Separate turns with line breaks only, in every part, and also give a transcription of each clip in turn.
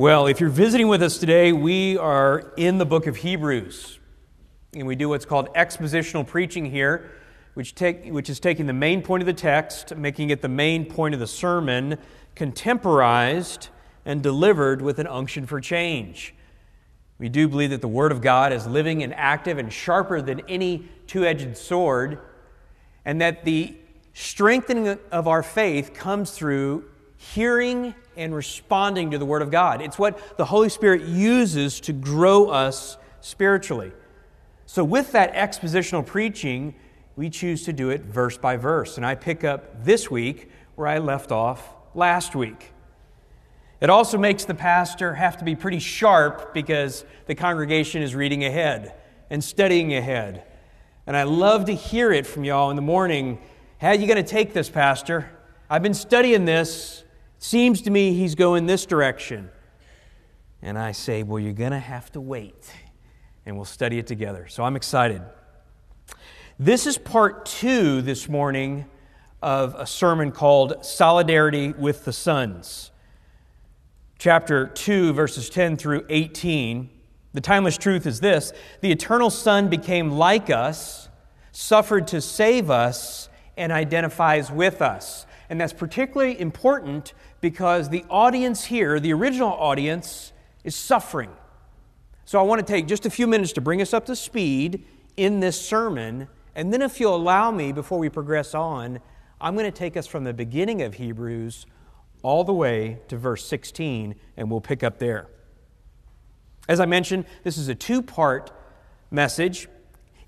Well, if you're visiting with us today, we are in the book of Hebrews. And we do what's called expositional preaching here, which, take, which is taking the main point of the text, making it the main point of the sermon, contemporized and delivered with an unction for change. We do believe that the Word of God is living and active and sharper than any two edged sword, and that the strengthening of our faith comes through hearing and responding to the Word of God. It's what the Holy Spirit uses to grow us spiritually. So, with that expositional preaching, we choose to do it verse by verse. And I pick up this week where I left off last week. It also makes the pastor have to be pretty sharp because the congregation is reading ahead and studying ahead. And I love to hear it from y'all in the morning. How are you going to take this, Pastor? I've been studying this. Seems to me he's going this direction. And I say, Well, you're going to have to wait, and we'll study it together. So I'm excited. This is part two this morning of a sermon called Solidarity with the Sons. Chapter 2, verses 10 through 18. The timeless truth is this the eternal Son became like us, suffered to save us, and identifies with us. And that's particularly important because the audience here, the original audience, is suffering. So I want to take just a few minutes to bring us up to speed in this sermon. And then, if you'll allow me, before we progress on, I'm going to take us from the beginning of Hebrews all the way to verse 16, and we'll pick up there. As I mentioned, this is a two part message.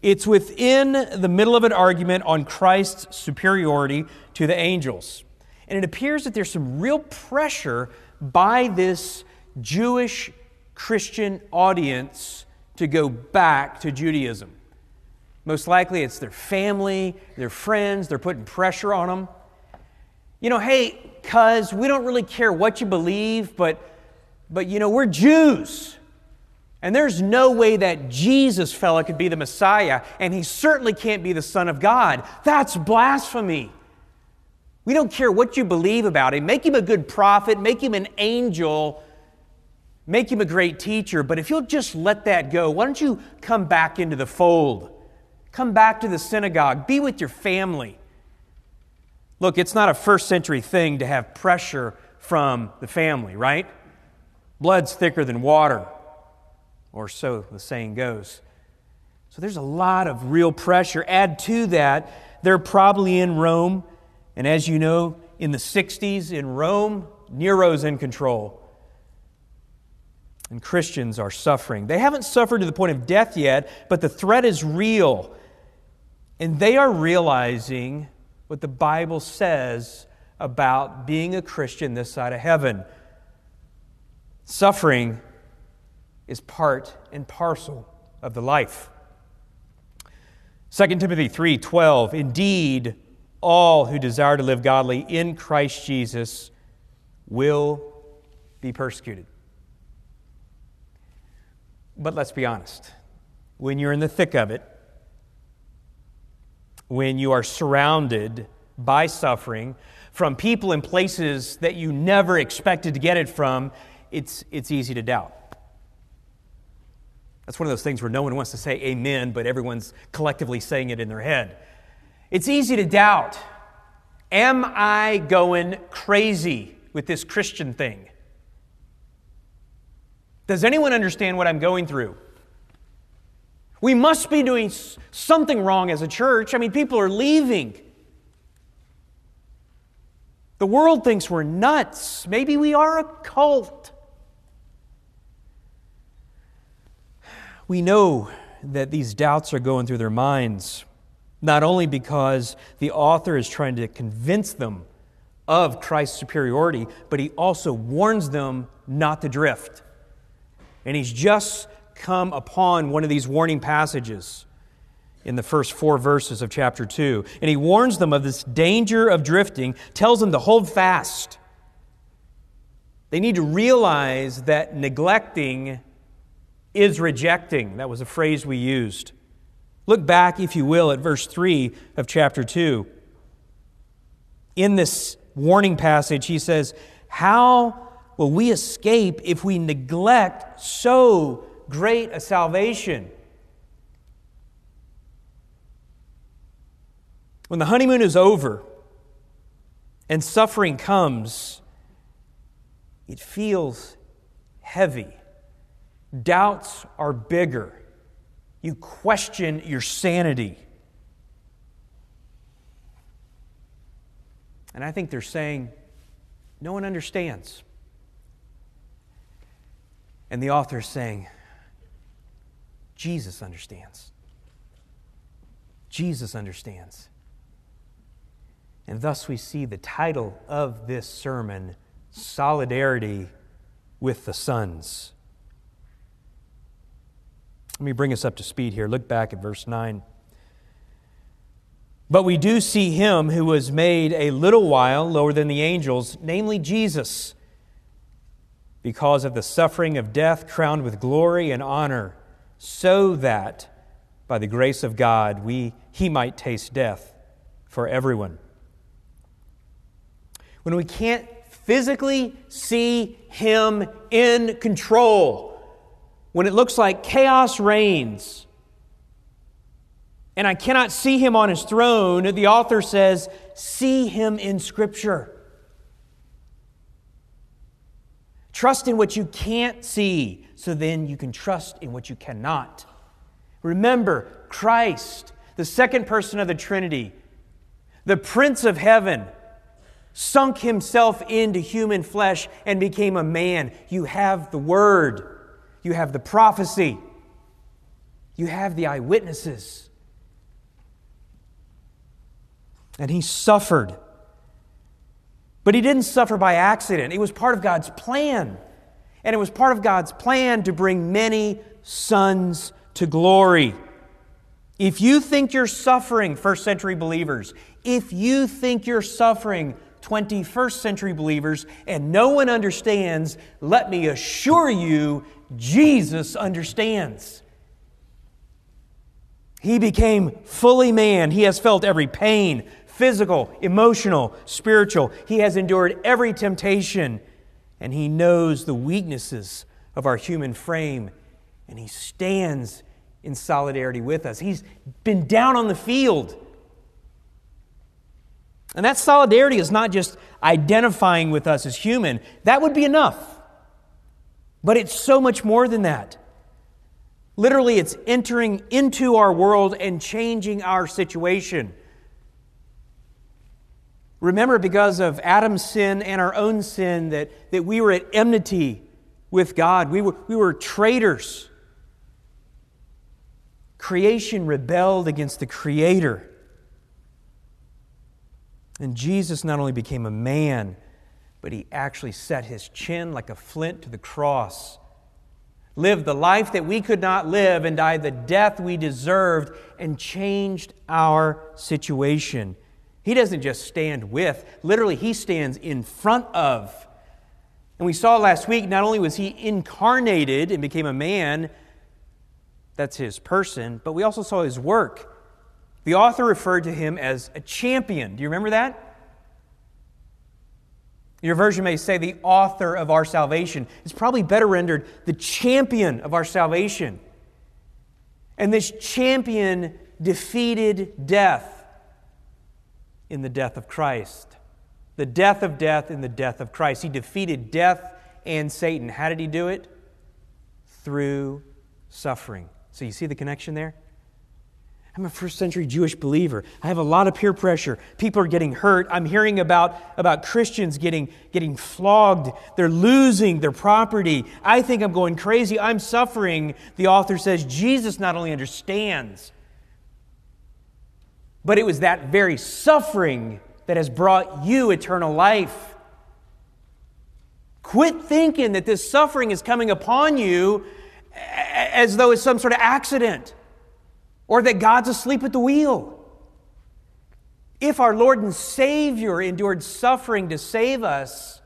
It's within the middle of an argument on Christ's superiority to the angels. And it appears that there's some real pressure by this Jewish Christian audience to go back to Judaism. Most likely it's their family, their friends, they're putting pressure on them. You know, hey, cuz we don't really care what you believe, but but you know, we're Jews. And there's no way that Jesus fella could be the Messiah, and he certainly can't be the Son of God. That's blasphemy. We don't care what you believe about him. Make him a good prophet, make him an angel, make him a great teacher. But if you'll just let that go, why don't you come back into the fold? Come back to the synagogue, be with your family. Look, it's not a first century thing to have pressure from the family, right? Blood's thicker than water, or so the saying goes. So there's a lot of real pressure. Add to that, they're probably in Rome. And as you know, in the 60s in Rome, Nero's in control. And Christians are suffering. They haven't suffered to the point of death yet, but the threat is real. And they are realizing what the Bible says about being a Christian this side of heaven. Suffering is part and parcel of the life. 2 Timothy 3:12 Indeed all who desire to live godly in Christ Jesus will be persecuted. But let's be honest. When you're in the thick of it, when you are surrounded by suffering from people and places that you never expected to get it from, it's, it's easy to doubt. That's one of those things where no one wants to say amen, but everyone's collectively saying it in their head. It's easy to doubt Am I going crazy with this Christian thing? Does anyone understand what I'm going through? We must be doing something wrong as a church. I mean, people are leaving. The world thinks we're nuts. Maybe we are a cult. We know that these doubts are going through their minds not only because the author is trying to convince them of Christ's superiority, but he also warns them not to drift. And he's just come upon one of these warning passages in the first four verses of chapter 2. And he warns them of this danger of drifting, tells them to hold fast. They need to realize that neglecting is rejecting. That was a phrase we used. Look back, if you will, at verse 3 of chapter 2. In this warning passage, he says, How will we escape if we neglect so great a salvation? When the honeymoon is over and suffering comes, it feels heavy. Doubts are bigger. You question your sanity. And I think they're saying, no one understands. And the author is saying, Jesus understands. Jesus understands. And thus we see the title of this sermon Solidarity with the Sons. Let me bring us up to speed here. Look back at verse 9. But we do see him who was made a little while lower than the angels, namely Jesus, because of the suffering of death, crowned with glory and honor, so that by the grace of God we, he might taste death for everyone when we can't physically see Him in control, when it looks like chaos reigns, and I cannot see Him on His throne, the author says, see Him in Scripture. Trust in what you can't see, so then you can trust in what you cannot. Remember, Christ, the second person of the Trinity, the Prince of Heaven, sunk himself into human flesh and became a man. You have the word, you have the prophecy, you have the eyewitnesses. And he suffered. But he didn't suffer by accident. It was part of God's plan. And it was part of God's plan to bring many sons to glory. If you think you're suffering, first century believers, if you think you're suffering 21st century believers and no one understands, let me assure you, Jesus understands. He became fully man. He has felt every pain, physical, emotional, spiritual. He has endured every temptation, and he knows the weaknesses of our human frame, and he stands in solidarity with us. He's been down on the field. And that solidarity is not just identifying with us as human, that would be enough. But it's so much more than that. Literally, it's entering into our world and changing our situation. Remember, because of Adam's sin and our own sin, that, that we were at enmity with God. We were, we were traitors. Creation rebelled against the Creator. And Jesus not only became a man, but he actually set his chin like a flint to the cross, lived the life that we could not live, and died the death we deserved, and changed our situation. He doesn't just stand with, literally, he stands in front of. And we saw last week, not only was he incarnated and became a man, that's his person, but we also saw his work. The author referred to him as a champion. Do you remember that? Your version may say the author of our salvation. It's probably better rendered the champion of our salvation. And this champion defeated death in the death of Christ. The death of death in the death of Christ. He defeated death and Satan. How did he do it? Through suffering. So you see the connection there? I'm a first century Jewish believer. I have a lot of peer pressure. People are getting hurt. I'm hearing about, about Christians getting, getting flogged. They're losing their property. I think I'm going crazy. I'm suffering. The author says Jesus not only understands, but it was that very suffering that has brought you eternal life. Quit thinking that this suffering is coming upon you as though it's some sort of accident or that God's asleep at the wheel. If our Lord and Savior endured suffering to save us,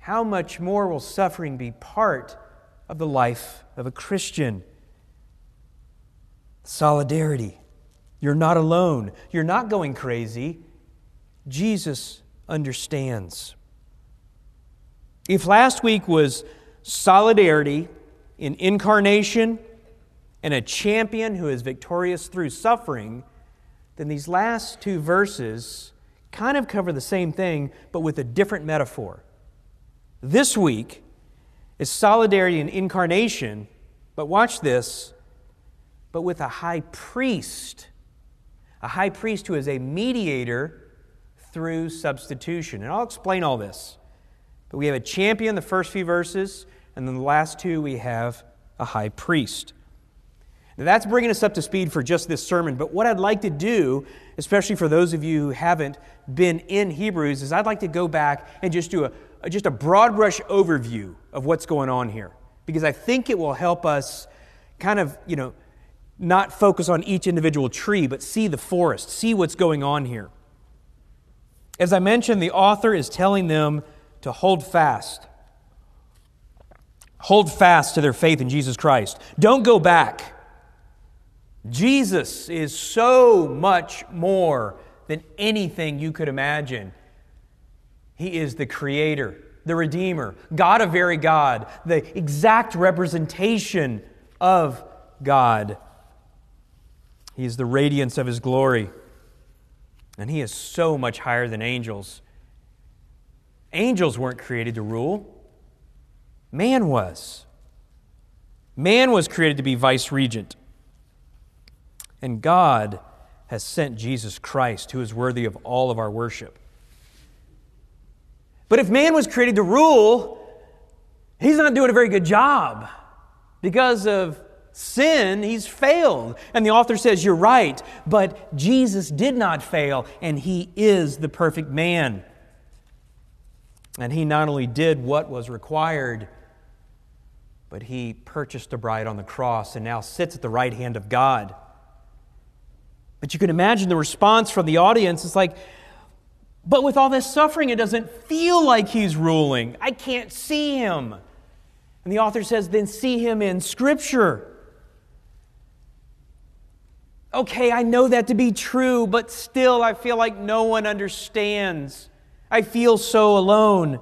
how much more will suffering be part of the life of a Christian? Solidarity. You're not alone. You're not going crazy. Jesus understands. If last week was solidarity in incarnation and a champion who is victorious through suffering, then these last two verses kind of cover the same thing, but with a different metaphor. This week is solidarity and incarnation, but watch this, but with a high priest, a high priest who is a mediator through substitution. And I'll explain all this. But we have a champion, the first few verses, and then the last two we have a high priest. Now that's bringing us up to speed for just this sermon. But what I'd like to do, especially for those of you who haven't been in Hebrews, is I'd like to go back and just do a, just a broad brush overview of what's going on here. Because I think it will help us kind of, you know, not focus on each individual tree, but see the forest, see what's going on here. As I mentioned, the author is telling them to hold fast. Hold fast to their faith in Jesus Christ. Don't go back. Jesus is so much more than anything you could imagine. He is the Creator, the Redeemer, God of very God, the exact representation of God. He is the radiance of His glory. And He is so much higher than angels. Angels weren't created to rule, man was. Man was created to be vice regent. And God has sent Jesus Christ, who is worthy of all of our worship. But if man was created to rule, he's not doing a very good job. Because of sin, he's failed. And the author says, You're right, but Jesus did not fail, and he is the perfect man. And he not only did what was required, but he purchased a bride on the cross and now sits at the right hand of God. But you can imagine the response from the audience. It's like, but with all this suffering, it doesn't feel like he's ruling. I can't see him. And the author says, then see him in Scripture. Okay, I know that to be true, but still I feel like no one understands. I feel so alone.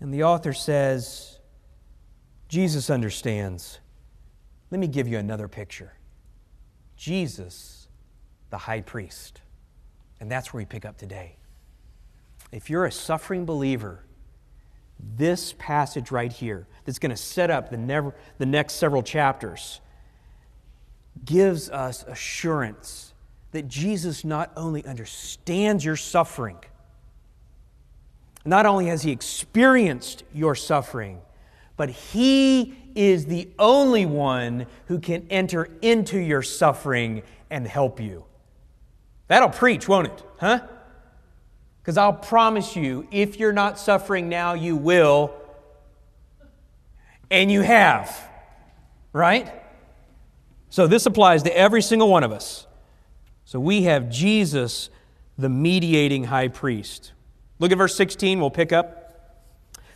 And the author says, Jesus understands. Let me give you another picture Jesus, the high priest. And that's where we pick up today. If you're a suffering believer, this passage right here, that's going to set up the, never, the next several chapters, gives us assurance that Jesus not only understands your suffering, not only has he experienced your suffering, but he is the only one who can enter into your suffering and help you. That'll preach, won't it? Huh? Because I'll promise you, if you're not suffering now, you will. And you have. Right? So this applies to every single one of us. So we have Jesus, the mediating high priest. Look at verse 16, we'll pick up.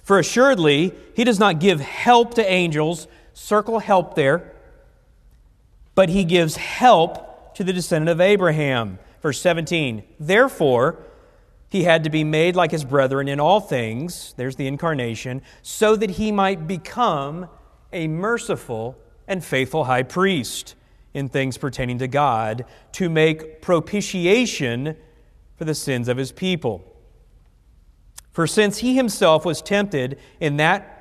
For assuredly, he does not give help to angels, circle help there, but he gives help to the descendant of Abraham. Verse 17, therefore, he had to be made like his brethren in all things, there's the incarnation, so that he might become a merciful and faithful high priest in things pertaining to God, to make propitiation for the sins of his people. For since he himself was tempted in that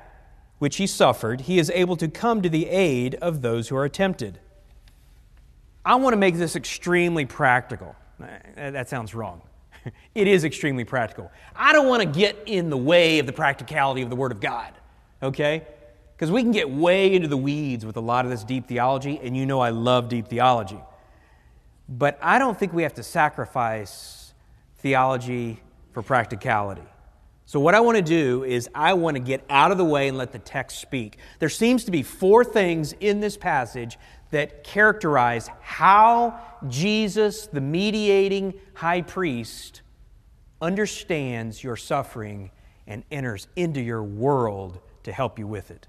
which he suffered, he is able to come to the aid of those who are tempted. I want to make this extremely practical. That sounds wrong. It is extremely practical. I don't want to get in the way of the practicality of the Word of God, okay? Because we can get way into the weeds with a lot of this deep theology, and you know I love deep theology. But I don't think we have to sacrifice theology for practicality. So, what I want to do is, I want to get out of the way and let the text speak. There seems to be four things in this passage that characterize how Jesus, the mediating high priest, understands your suffering and enters into your world to help you with it.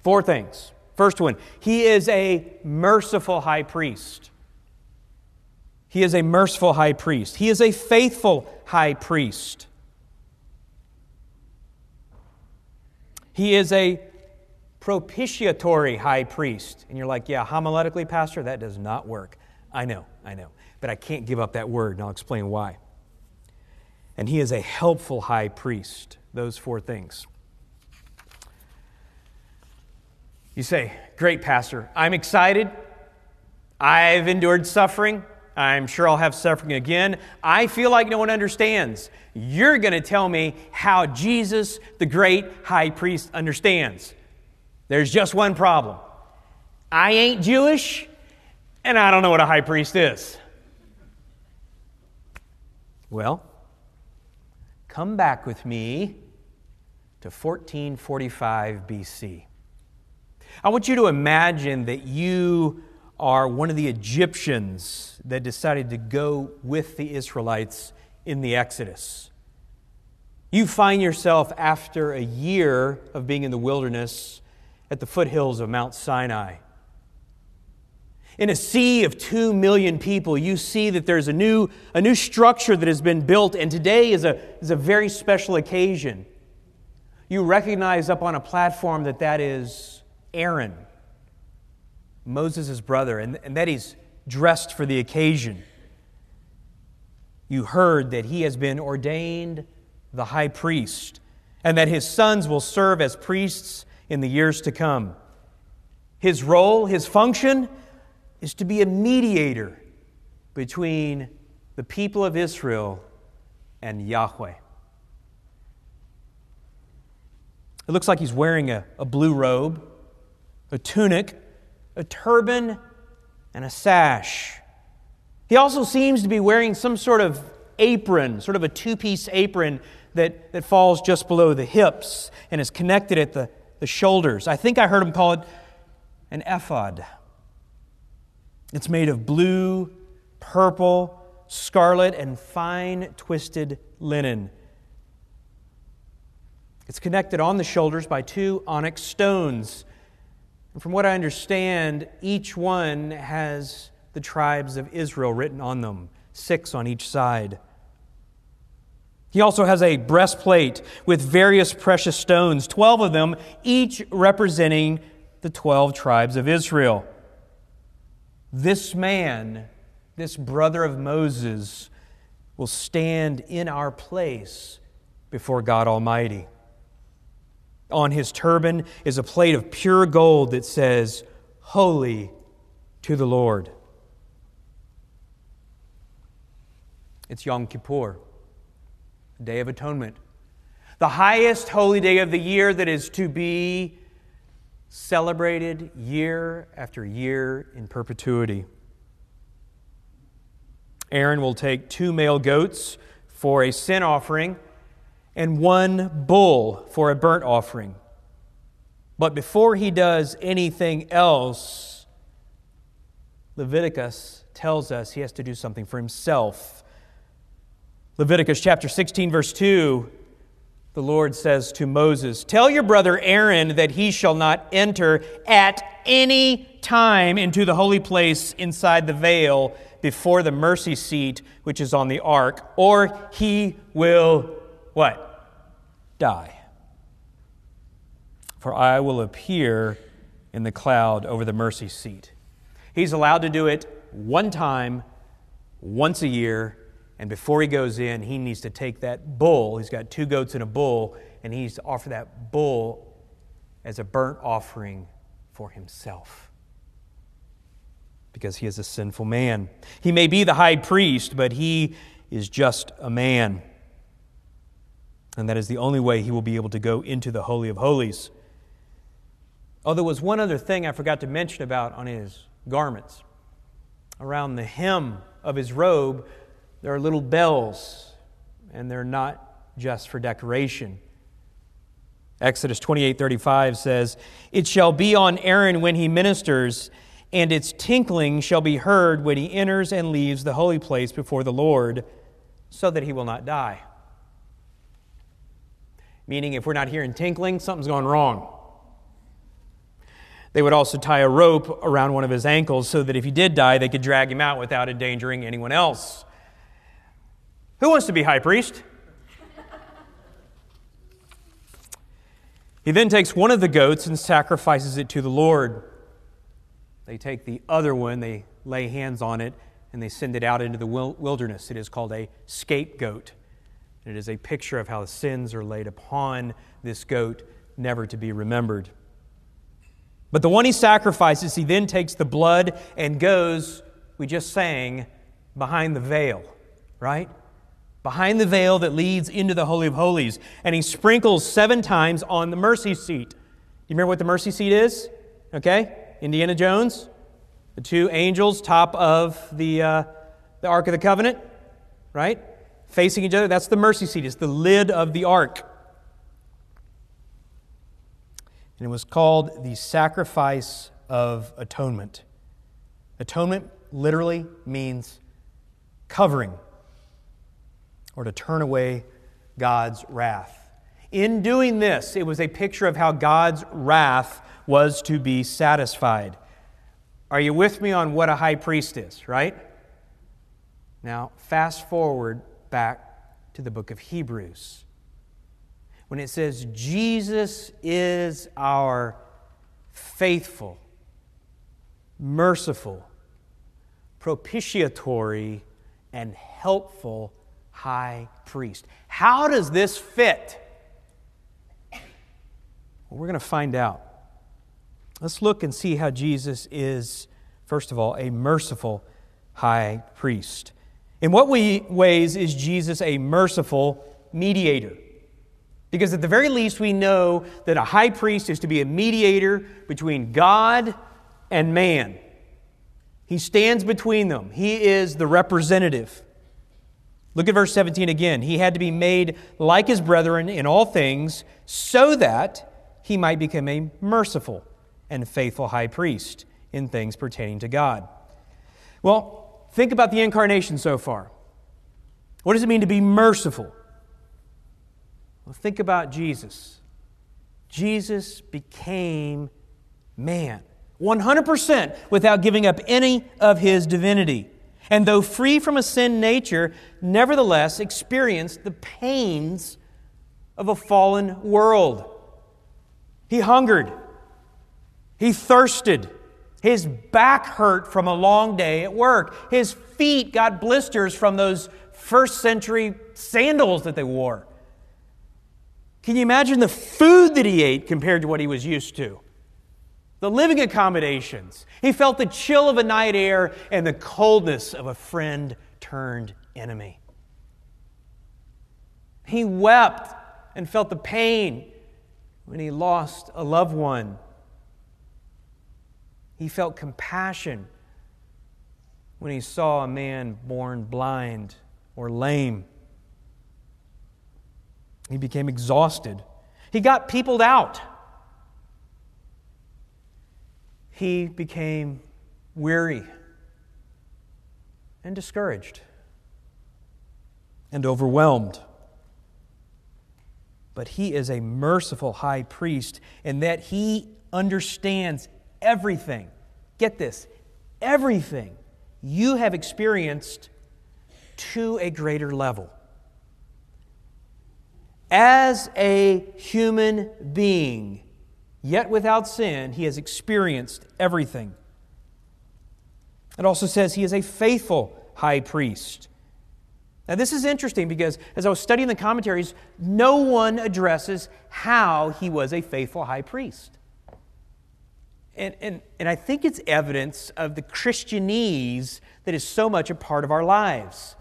Four things. First one, he is a merciful high priest. He is a merciful high priest. He is a faithful high priest. He is a propitiatory high priest. And you're like, yeah, homiletically, Pastor, that does not work. I know, I know. But I can't give up that word, and I'll explain why. And he is a helpful high priest. Those four things. You say, Great, Pastor. I'm excited. I've endured suffering. I'm sure I'll have suffering again. I feel like no one understands. You're going to tell me how Jesus, the great high priest, understands. There's just one problem I ain't Jewish, and I don't know what a high priest is. Well, come back with me to 1445 BC. I want you to imagine that you are one of the Egyptians that decided to go with the Israelites in the Exodus. You find yourself after a year of being in the wilderness at the foothills of Mount Sinai. In a sea of two million people, you see that there's a new, a new structure that has been built, and today is a, is a very special occasion. You recognize up on a platform that that is Aaron, Moses' brother, and, and that he's dressed for the occasion. You heard that he has been ordained the high priest and that his sons will serve as priests in the years to come. His role, his function, is to be a mediator between the people of Israel and Yahweh. It looks like he's wearing a, a blue robe a tunic, a turban, and a sash. He also seems to be wearing some sort of apron, sort of a two piece apron that, that falls just below the hips and is connected at the, the shoulders. I think I heard him call it an ephod. It's made of blue, purple, scarlet, and fine twisted linen. It's connected on the shoulders by two onyx stones and from what I understand, each one has the tribes of Israel written on them, six on each side. He also has a breastplate with various precious stones, 12 of them, each representing the 12 tribes of Israel. This man, this brother of Moses, will stand in our place before God Almighty. On his turban is a plate of pure gold that says, Holy to the Lord. It's Yom Kippur, Day of Atonement, the highest holy day of the year that is to be celebrated year after year in perpetuity. Aaron will take two male goats for a sin offering and one bull for a burnt offering. But before he does anything else, Leviticus tells us he has to do something for himself. Leviticus chapter 16, verse 2, the Lord says to Moses, Tell your brother Aaron that he shall not enter at any time into the holy place inside the veil before the mercy seat which is on the ark, or he will what? Die. For I will appear in the cloud over the mercy seat. He's allowed to do it one time, once a year, and before he goes in, he needs to take that bull. He's got two goats and a bull, and he needs to offer that bull as a burnt offering for himself. Because he is a sinful man. He may be the high priest, but he is just a man and that is the only way he will be able to go into the Holy of Holies. Oh, there was one other thing I forgot to mention about on his garments. Around the hem of his robe, there are little bells, and they're not just for decoration. Exodus 28:35 says, "It shall be on Aaron when he ministers, and its tinkling shall be heard when he enters and leaves the holy place before the Lord, so that he will not die." Meaning if we're not hearing tinkling, something's gone wrong. They would also tie a rope around one of his ankles so that if he did die, they could drag him out without endangering anyone else. Who wants to be high priest? He then takes one of the goats and sacrifices it to the Lord. They take the other one, they lay hands on it, and they send it out into the wilderness. It is called a scapegoat. It is a picture of how the sins are laid upon this goat, never to be remembered. But the one he sacrifices, he then takes the blood and goes, we just sang, behind the veil, right? Behind the veil that leads into the Holy of Holies. And he sprinkles seven times on the mercy seat. You remember what the mercy seat is? Okay? Indiana Jones, the two angels, top of the, uh, the Ark of the Covenant, right? Facing each other. That's the mercy seat, it's the lid of the ark. And it was called the sacrifice of atonement. Atonement literally means covering or to turn away God's wrath. In doing this, it was a picture of how God's wrath was to be satisfied. Are you with me on what a high priest is, right? Now, fast forward back to the book of Hebrews. When it says, Jesus is our faithful, merciful, propitiatory, and helpful high priest. How does this fit? Well, we're going to find out. Let's look and see how Jesus is, first of all, a merciful high priest. In what ways is Jesus a merciful mediator? Because at the very least, we know that a high priest is to be a mediator between God and man. He stands between them, he is the representative. Look at verse 17 again. He had to be made like his brethren in all things so that he might become a merciful and faithful high priest in things pertaining to God. Well, think about the incarnation so far. What does it mean to be merciful? Well, think about Jesus. Jesus became man, 100% without giving up any of his divinity. And though free from a sin nature, nevertheless experienced the pains of a fallen world. He hungered, he thirsted. His back hurt from a long day at work. His feet got blisters from those first century sandals that they wore. Can you imagine the food that he ate compared to what he was used to? The living accommodations. He felt the chill of a night air and the coldness of a friend turned enemy. He wept and felt the pain when he lost a loved one he felt compassion when he saw a man born blind or lame. He became exhausted. He got peopled out. He became weary and discouraged and overwhelmed. But he is a merciful high priest in that he understands everything, get this, everything you have experienced to a greater level. As a human being, yet without sin, he has experienced everything. It also says he is a faithful high priest. Now, this is interesting because as I was studying the commentaries, no one addresses how he was a faithful high priest. And, and, and I think it's evidence of the Christianese that is so much a part of our lives.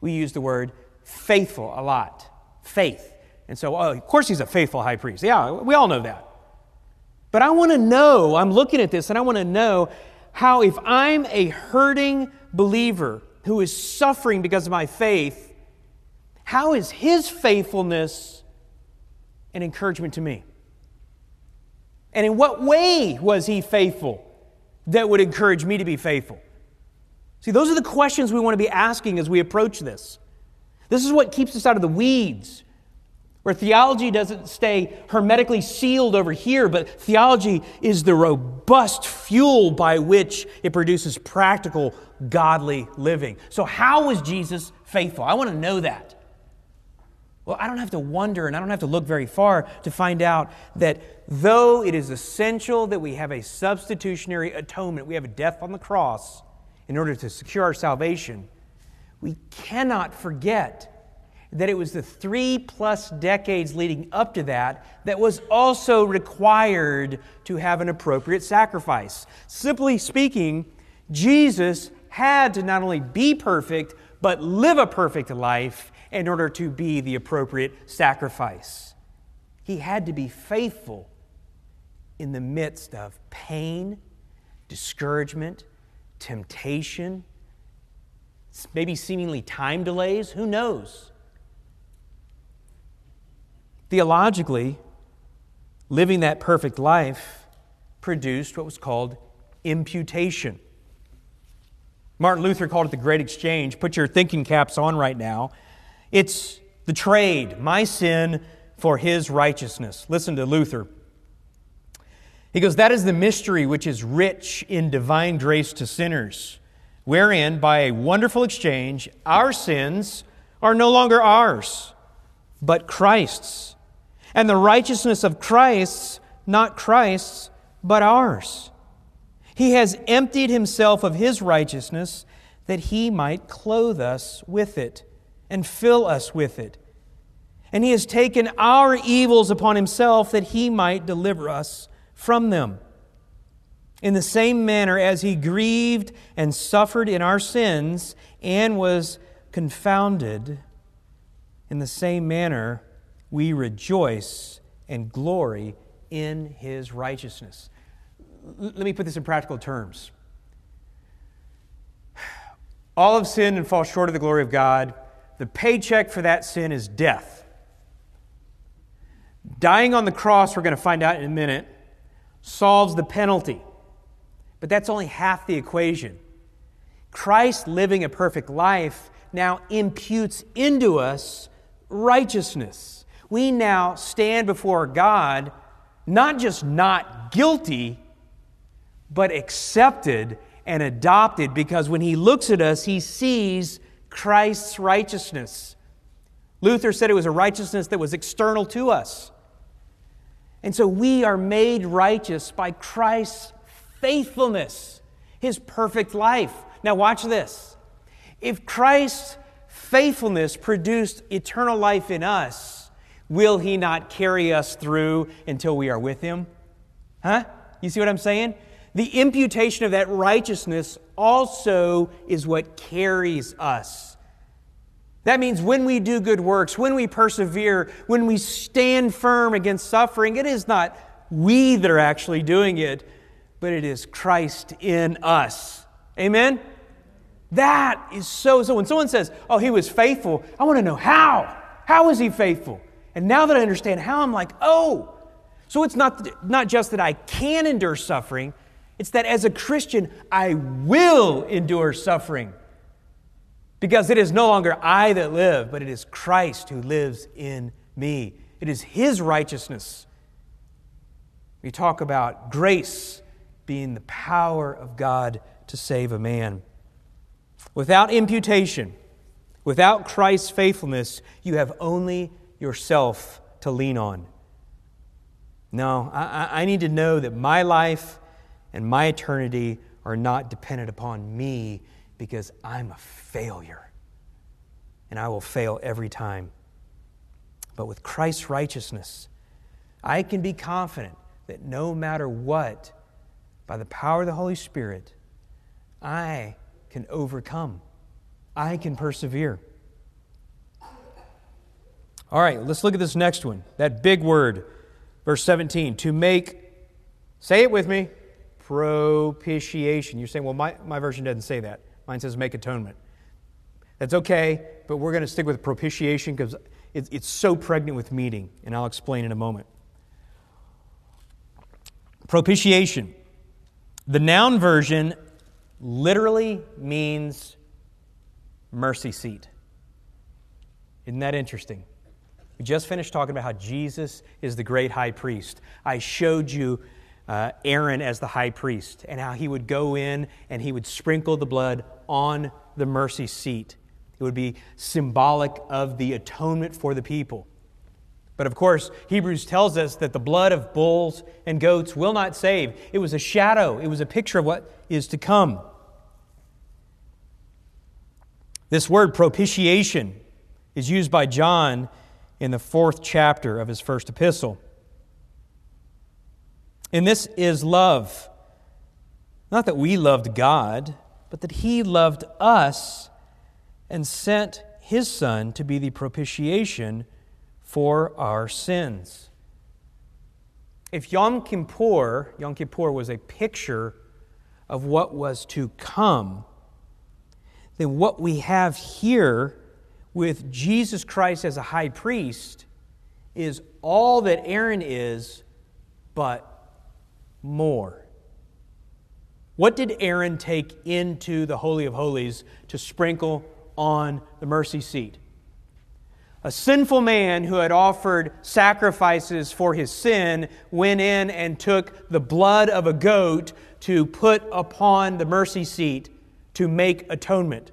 We use the word faithful a lot. Faith. And so, oh, of course, he's a faithful high priest. Yeah, we all know that. But I want to know, I'm looking at this and I want to know how, if I'm a hurting believer who is suffering because of my faith, how is his faithfulness an encouragement to me? And in what way was he faithful that would encourage me to be faithful? See, those are the questions we want to be asking as we approach this. This is what keeps us out of the weeds, where theology doesn't stay hermetically sealed over here, but theology is the robust fuel by which it produces practical, godly living. So, how was Jesus faithful? I want to know that. Well, I don't have to wonder and I don't have to look very far to find out that though it is essential that we have a substitutionary atonement, we have a death on the cross in order to secure our salvation, we cannot forget that it was the three plus decades leading up to that that was also required to have an appropriate sacrifice. Simply speaking, Jesus had to not only be perfect, but live a perfect life in order to be the appropriate sacrifice. He had to be faithful in the midst of pain, discouragement, temptation, maybe seemingly time delays. Who knows? Theologically, living that perfect life produced what was called imputation. Martin Luther called it the Great Exchange. Put your thinking caps on right now. It's the trade, my sin for his righteousness. Listen to Luther. He goes, That is the mystery which is rich in divine grace to sinners, wherein, by a wonderful exchange, our sins are no longer ours, but Christ's, and the righteousness of Christ's, not Christ's, but ours. He has emptied himself of his righteousness that he might clothe us with it and fill us with it. And he has taken our evils upon himself that he might deliver us from them. In the same manner as he grieved and suffered in our sins and was confounded, in the same manner we rejoice and glory in his righteousness. Let me put this in practical terms. All have sinned and fall short of the glory of God. The paycheck for that sin is death. Dying on the cross, we're going to find out in a minute, solves the penalty. But that's only half the equation. Christ living a perfect life now imputes into us righteousness. We now stand before God not just not guilty, but accepted and adopted because when He looks at us, He sees Christ's righteousness. Luther said it was a righteousness that was external to us. And so we are made righteous by Christ's faithfulness, his perfect life. Now, watch this. If Christ's faithfulness produced eternal life in us, will he not carry us through until we are with him? Huh? You see what I'm saying? The imputation of that righteousness also is what carries us. That means when we do good works, when we persevere, when we stand firm against suffering, it is not we that are actually doing it, but it is Christ in us. Amen? That is so. So when someone says, oh, he was faithful, I want to know how. How is he faithful? And now that I understand how, I'm like, oh. So it's not, not just that I can endure suffering, it's that as a Christian, I will endure suffering. Because it is no longer I that live, but it is Christ who lives in me. It is His righteousness. We talk about grace being the power of God to save a man. Without imputation, without Christ's faithfulness, you have only yourself to lean on. No, I, I need to know that my life and my eternity are not dependent upon me because I'm a failure. And I will fail every time. But with Christ's righteousness, I can be confident that no matter what, by the power of the Holy Spirit, I can overcome. I can persevere. All right, let's look at this next one. That big word, verse 17. To make, say it with me, propitiation. You're saying, well, my, my version doesn't say that. Mine says make atonement. That's okay, but we're going to stick with propitiation because it, it's so pregnant with meaning, and I'll explain in a moment. Propitiation. The noun version literally means mercy seat. Isn't that interesting? We just finished talking about how Jesus is the great high priest. I showed you uh, Aaron as the high priest and how he would go in and he would sprinkle the blood on the mercy seat. It would be symbolic of the atonement for the people. But of course, Hebrews tells us that the blood of bulls and goats will not save. It was a shadow, it was a picture of what is to come. This word propitiation is used by John in the fourth chapter of his first epistle. And this is love. Not that we loved God, but that He loved us and sent His Son to be the propitiation for our sins. If Yom Kippur, Yom Kippur was a picture of what was to come, then what we have here with Jesus Christ as a high priest is all that Aaron is, but more. What did Aaron take into the Holy of Holies to sprinkle on the mercy seat? A sinful man who had offered sacrifices for his sin went in and took the blood of a goat to put upon the mercy seat to make atonement,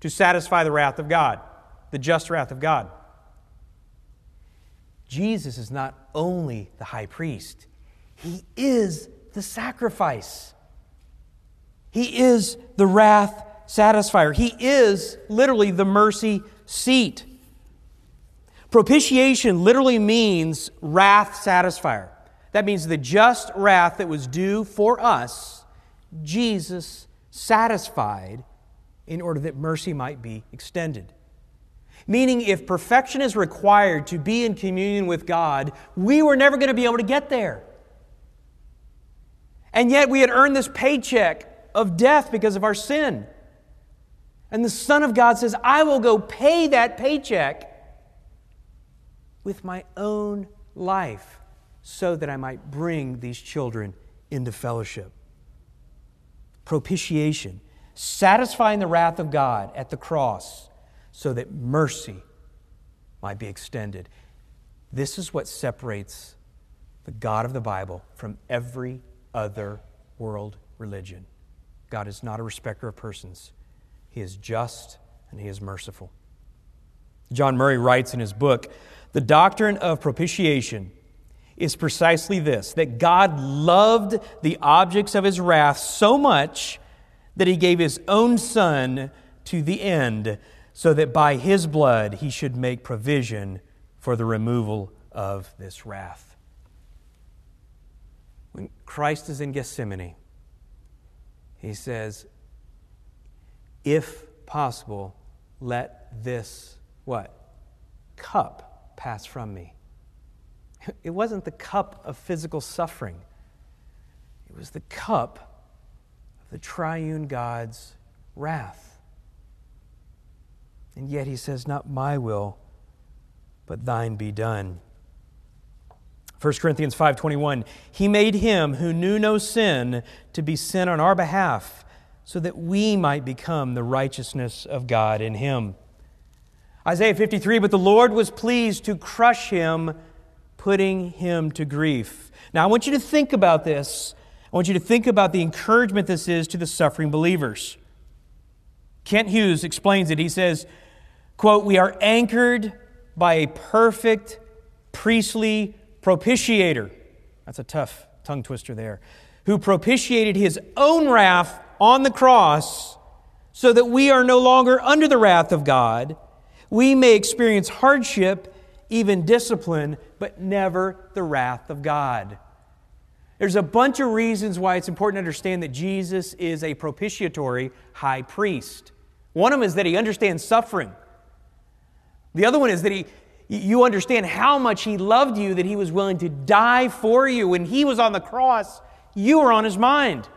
to satisfy the wrath of God, the just wrath of God. Jesus is not only the high priest, he is the sacrifice. He is the wrath satisfier. He is literally the mercy seat. Propitiation literally means wrath satisfier. That means the just wrath that was due for us, Jesus satisfied in order that mercy might be extended. Meaning, if perfection is required to be in communion with God, we were never going to be able to get there. And yet, we had earned this paycheck of death because of our sin. And the Son of God says, I will go pay that paycheck with my own life so that I might bring these children into fellowship. Propitiation, satisfying the wrath of God at the cross so that mercy might be extended. This is what separates the God of the Bible from every other world religion. God is not a respecter of persons, He is just and He is merciful. John Murray writes in his book the doctrine of propitiation is precisely this that God loved the objects of his wrath so much that he gave his own Son to the end, so that by his blood he should make provision for the removal of this wrath. When Christ is in Gethsemane, he says, If possible, let this what? Cup pass from me. It wasn't the cup of physical suffering, it was the cup of the triune God's wrath. And yet he says, Not my will, but thine be done. 1 Corinthians 5:21 He made him who knew no sin to be sin on our behalf so that we might become the righteousness of God in him. Isaiah 53, but the Lord was pleased to crush him, putting him to grief. Now, I want you to think about this. I want you to think about the encouragement this is to the suffering believers. Kent Hughes explains it. He says, quote, We are anchored by a perfect priestly propitiator. That's a tough tongue twister there. Who propitiated his own wrath on the cross so that we are no longer under the wrath of God we may experience hardship, even discipline, but never the wrath of God. There's a bunch of reasons why it's important to understand that Jesus is a propitiatory high priest. One of them is that he understands suffering. The other one is that he, you understand how much he loved you, that he was willing to die for you. When he was on the cross, you were on his mind.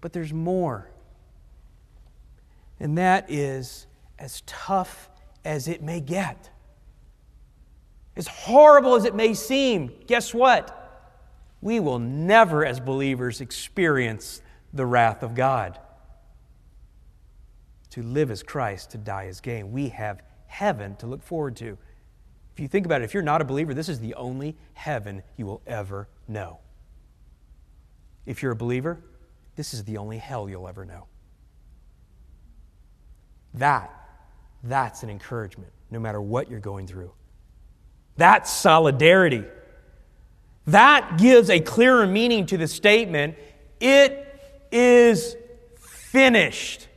But there's more. And that is as tough as it may get. As horrible as it may seem, guess what? We will never, as believers, experience the wrath of God. To live as Christ, to die as gain. We have heaven to look forward to. If you think about it, if you're not a believer, this is the only heaven you will ever know. If you're a believer, this is the only hell you'll ever know. That, that's an encouragement, no matter what you're going through. That's solidarity. That gives a clearer meaning to the statement it is finished.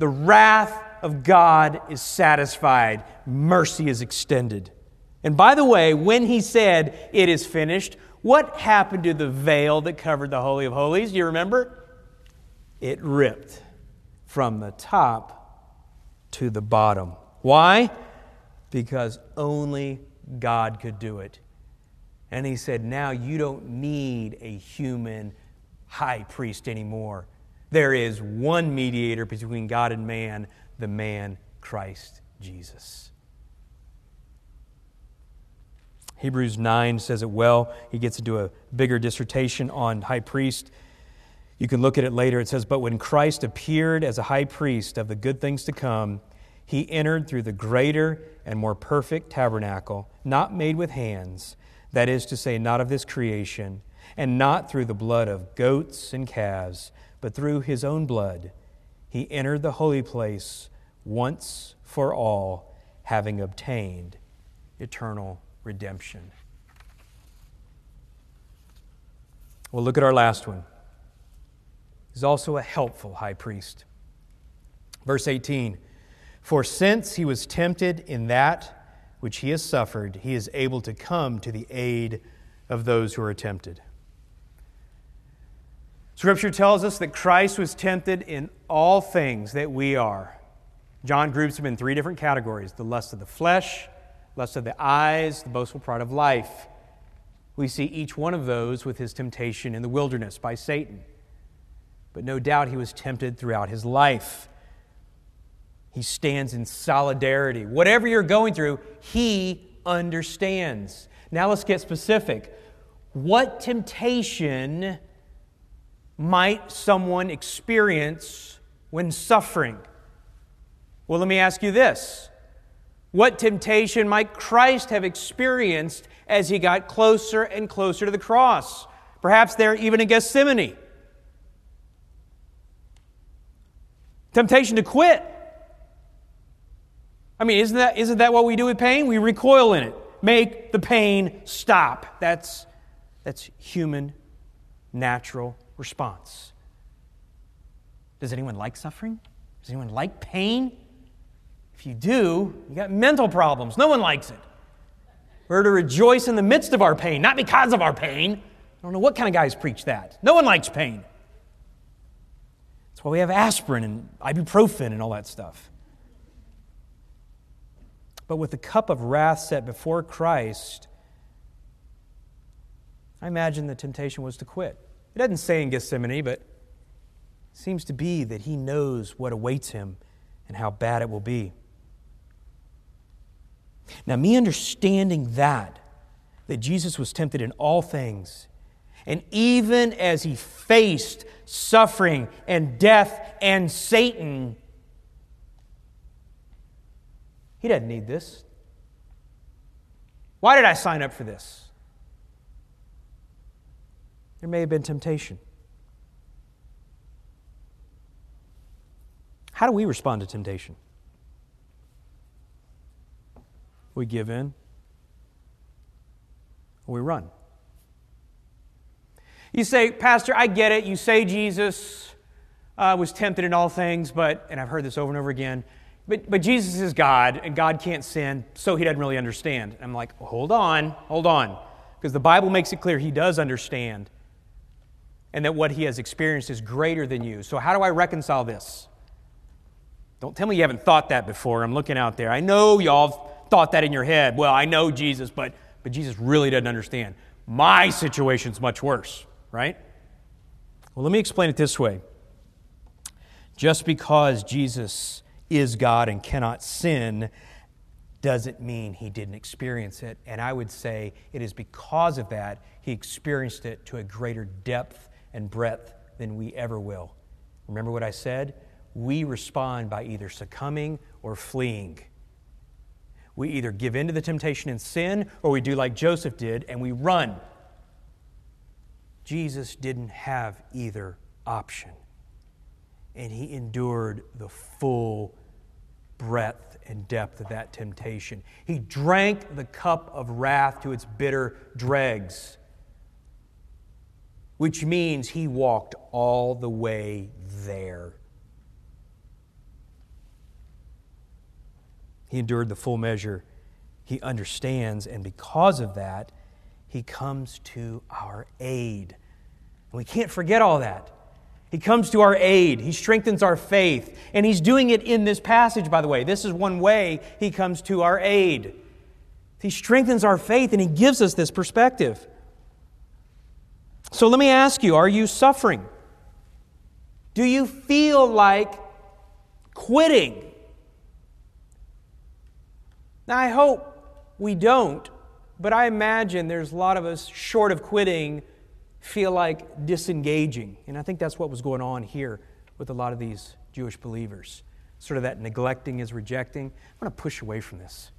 The wrath of God is satisfied, mercy is extended. And by the way, when he said, It is finished, what happened to the veil that covered the Holy of Holies? Do you remember? It ripped from the top to the bottom. Why? Because only God could do it. And he said, Now you don't need a human high priest anymore. There is one mediator between God and man, the man Christ Jesus. Hebrews 9 says it well. He gets into a bigger dissertation on high priest. You can look at it later. It says, But when Christ appeared as a high priest of the good things to come, he entered through the greater and more perfect tabernacle, not made with hands, that is to say, not of this creation, and not through the blood of goats and calves, but through his own blood. He entered the holy place once for all, having obtained eternal redemption. Well, look at our last one. He's also a helpful high priest. Verse 18 For since he was tempted in that which he has suffered, he is able to come to the aid of those who are tempted. Scripture tells us that Christ was tempted in all things that we are. John groups them in three different categories the lust of the flesh, lust of the eyes, the boastful pride of life. We see each one of those with his temptation in the wilderness by Satan. But no doubt he was tempted throughout his life. He stands in solidarity. Whatever you're going through, he understands. Now let's get specific. What temptation might someone experience when suffering? Well, let me ask you this What temptation might Christ have experienced as he got closer and closer to the cross? Perhaps there, even in Gethsemane. Temptation to quit. I mean, isn't that, isn't that what we do with pain? We recoil in it. Make the pain stop. That's, that's human, natural response. Does anyone like suffering? Does anyone like pain? If you do, you got mental problems. No one likes it. We're to rejoice in the midst of our pain, not because of our pain. I don't know what kind of guys preach that. No one likes pain. That's why we have aspirin and ibuprofen and all that stuff. But with the cup of wrath set before Christ, I imagine the temptation was to quit. It doesn't say in Gethsemane, but it seems to be that he knows what awaits him and how bad it will be. Now, me understanding that, that Jesus was tempted in all things, and even as he faced suffering and death and Satan, he doesn't need this. Why did I sign up for this? There may have been temptation. How do we respond to temptation? We give in, we run. You say, Pastor, I get it. You say Jesus uh, was tempted in all things, but, and I've heard this over and over again, but, but Jesus is God, and God can't sin, so he doesn't really understand. I'm like, hold on, hold on. Because the Bible makes it clear he does understand and that what he has experienced is greater than you. So, how do I reconcile this? Don't tell me you haven't thought that before. I'm looking out there. I know y'all thought that in your head. Well, I know Jesus, but, but Jesus really doesn't understand. My situation's much worse, right? Well, let me explain it this way. Just because Jesus is God and cannot sin doesn't mean he didn't experience it. And I would say it is because of that he experienced it to a greater depth and breadth than we ever will. Remember what I said? We respond by either succumbing or fleeing. We either give in to the temptation and sin, or we do like Joseph did and we run. Jesus didn't have either option, and he endured the full breadth and depth of that temptation. He drank the cup of wrath to its bitter dregs, which means he walked all the way there. He endured the full measure. He understands, and because of that, he comes to our aid. And we can't forget all that. He comes to our aid. He strengthens our faith. And he's doing it in this passage, by the way. This is one way he comes to our aid. He strengthens our faith and he gives us this perspective. So let me ask you are you suffering? Do you feel like quitting? Now, I hope we don't, but I imagine there's a lot of us short of quitting feel like disengaging. And I think that's what was going on here with a lot of these Jewish believers. Sort of that neglecting is rejecting. I'm going to push away from this.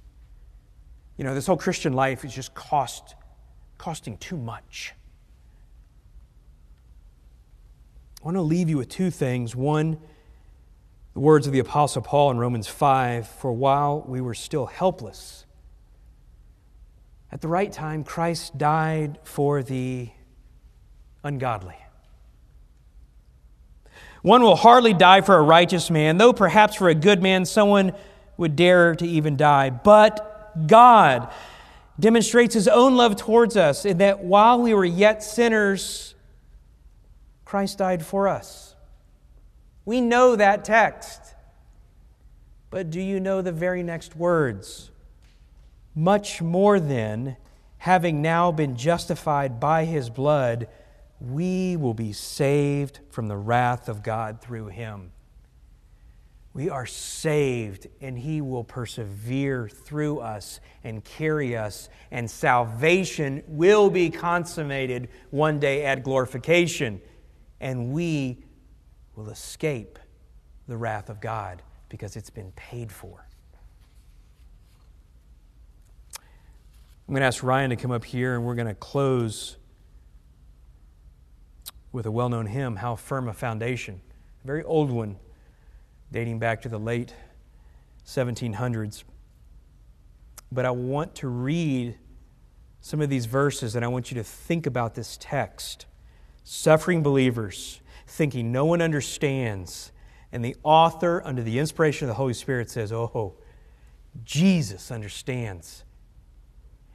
You know, this whole Christian life is just cost, costing too much. I want to leave you with two things. One, the words of the Apostle Paul in Romans 5 For while we were still helpless, at the right time, Christ died for the ungodly. One will hardly die for a righteous man, though perhaps for a good man someone would dare to even die. But God demonstrates his own love towards us in that while we were yet sinners, Christ died for us. We know that text. But do you know the very next words? Much more than having now been justified by his blood, we will be saved from the wrath of God through him. We are saved, and he will persevere through us and carry us, and salvation will be consummated one day at glorification, and we will escape the wrath of God because it's been paid for. I'm going to ask Ryan to come up here, and we're going to close with a well known hymn, How Firm a Foundation, a very old one, dating back to the late 1700s. But I want to read some of these verses and I want you to think about this text. Suffering believers, thinking no one understands. And the author, under the inspiration of the Holy Spirit, says, Oh, Jesus understands.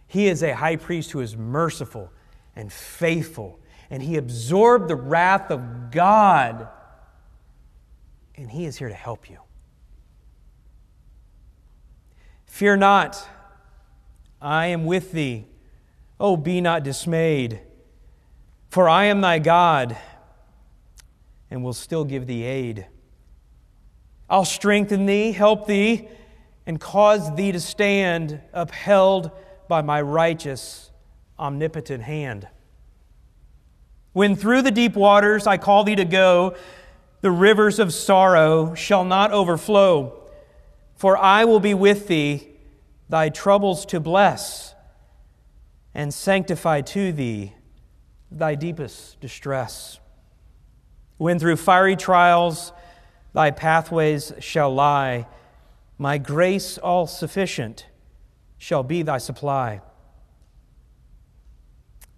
He is a high priest who is merciful and faithful and he absorbed the wrath of God. And he is here to help you. Fear not, I am with thee. Oh, be not dismayed, for I am thy God, and will still give thee aid. I'll strengthen thee, help thee, and cause thee to stand upheld by my righteous, omnipotent hand. When through the deep waters I call thee to go, the rivers of sorrow shall not overflow. For I will be with thee, thy troubles to bless, and sanctify to thee thy deepest distress. When through fiery trials thy pathways shall lie, my grace all sufficient shall be thy supply.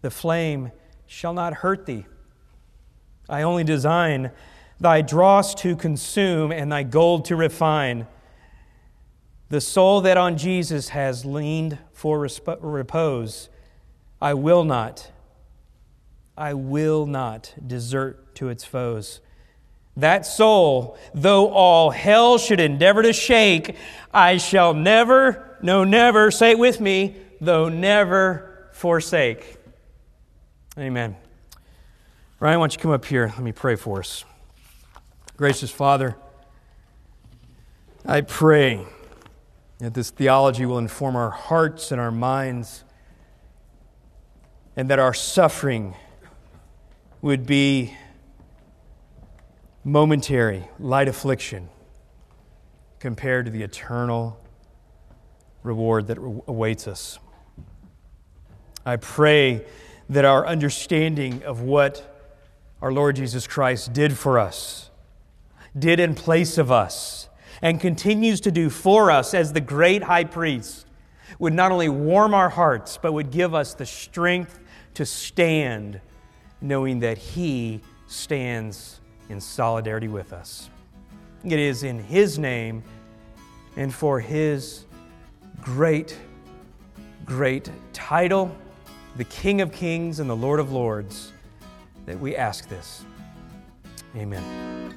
The flame shall not hurt thee. I only design thy dross to consume and thy gold to refine. The soul that on Jesus has leaned for repose, I will not, I will not desert to its foes. That soul, though all hell should endeavor to shake, I shall never, no, never, say it with me, though never forsake. Amen. Ryan, why don't you come up here? Let me pray for us. Gracious Father, I pray that this theology will inform our hearts and our minds, and that our suffering would be momentary, light affliction compared to the eternal reward that awaits us. I pray that our understanding of what our Lord Jesus Christ did for us, did in place of us, and continues to do for us as the great high priest would not only warm our hearts, but would give us the strength to stand, knowing that He stands in solidarity with us. It is in His name and for His great, great title, the King of Kings and the Lord of Lords, that we ask this. Amen.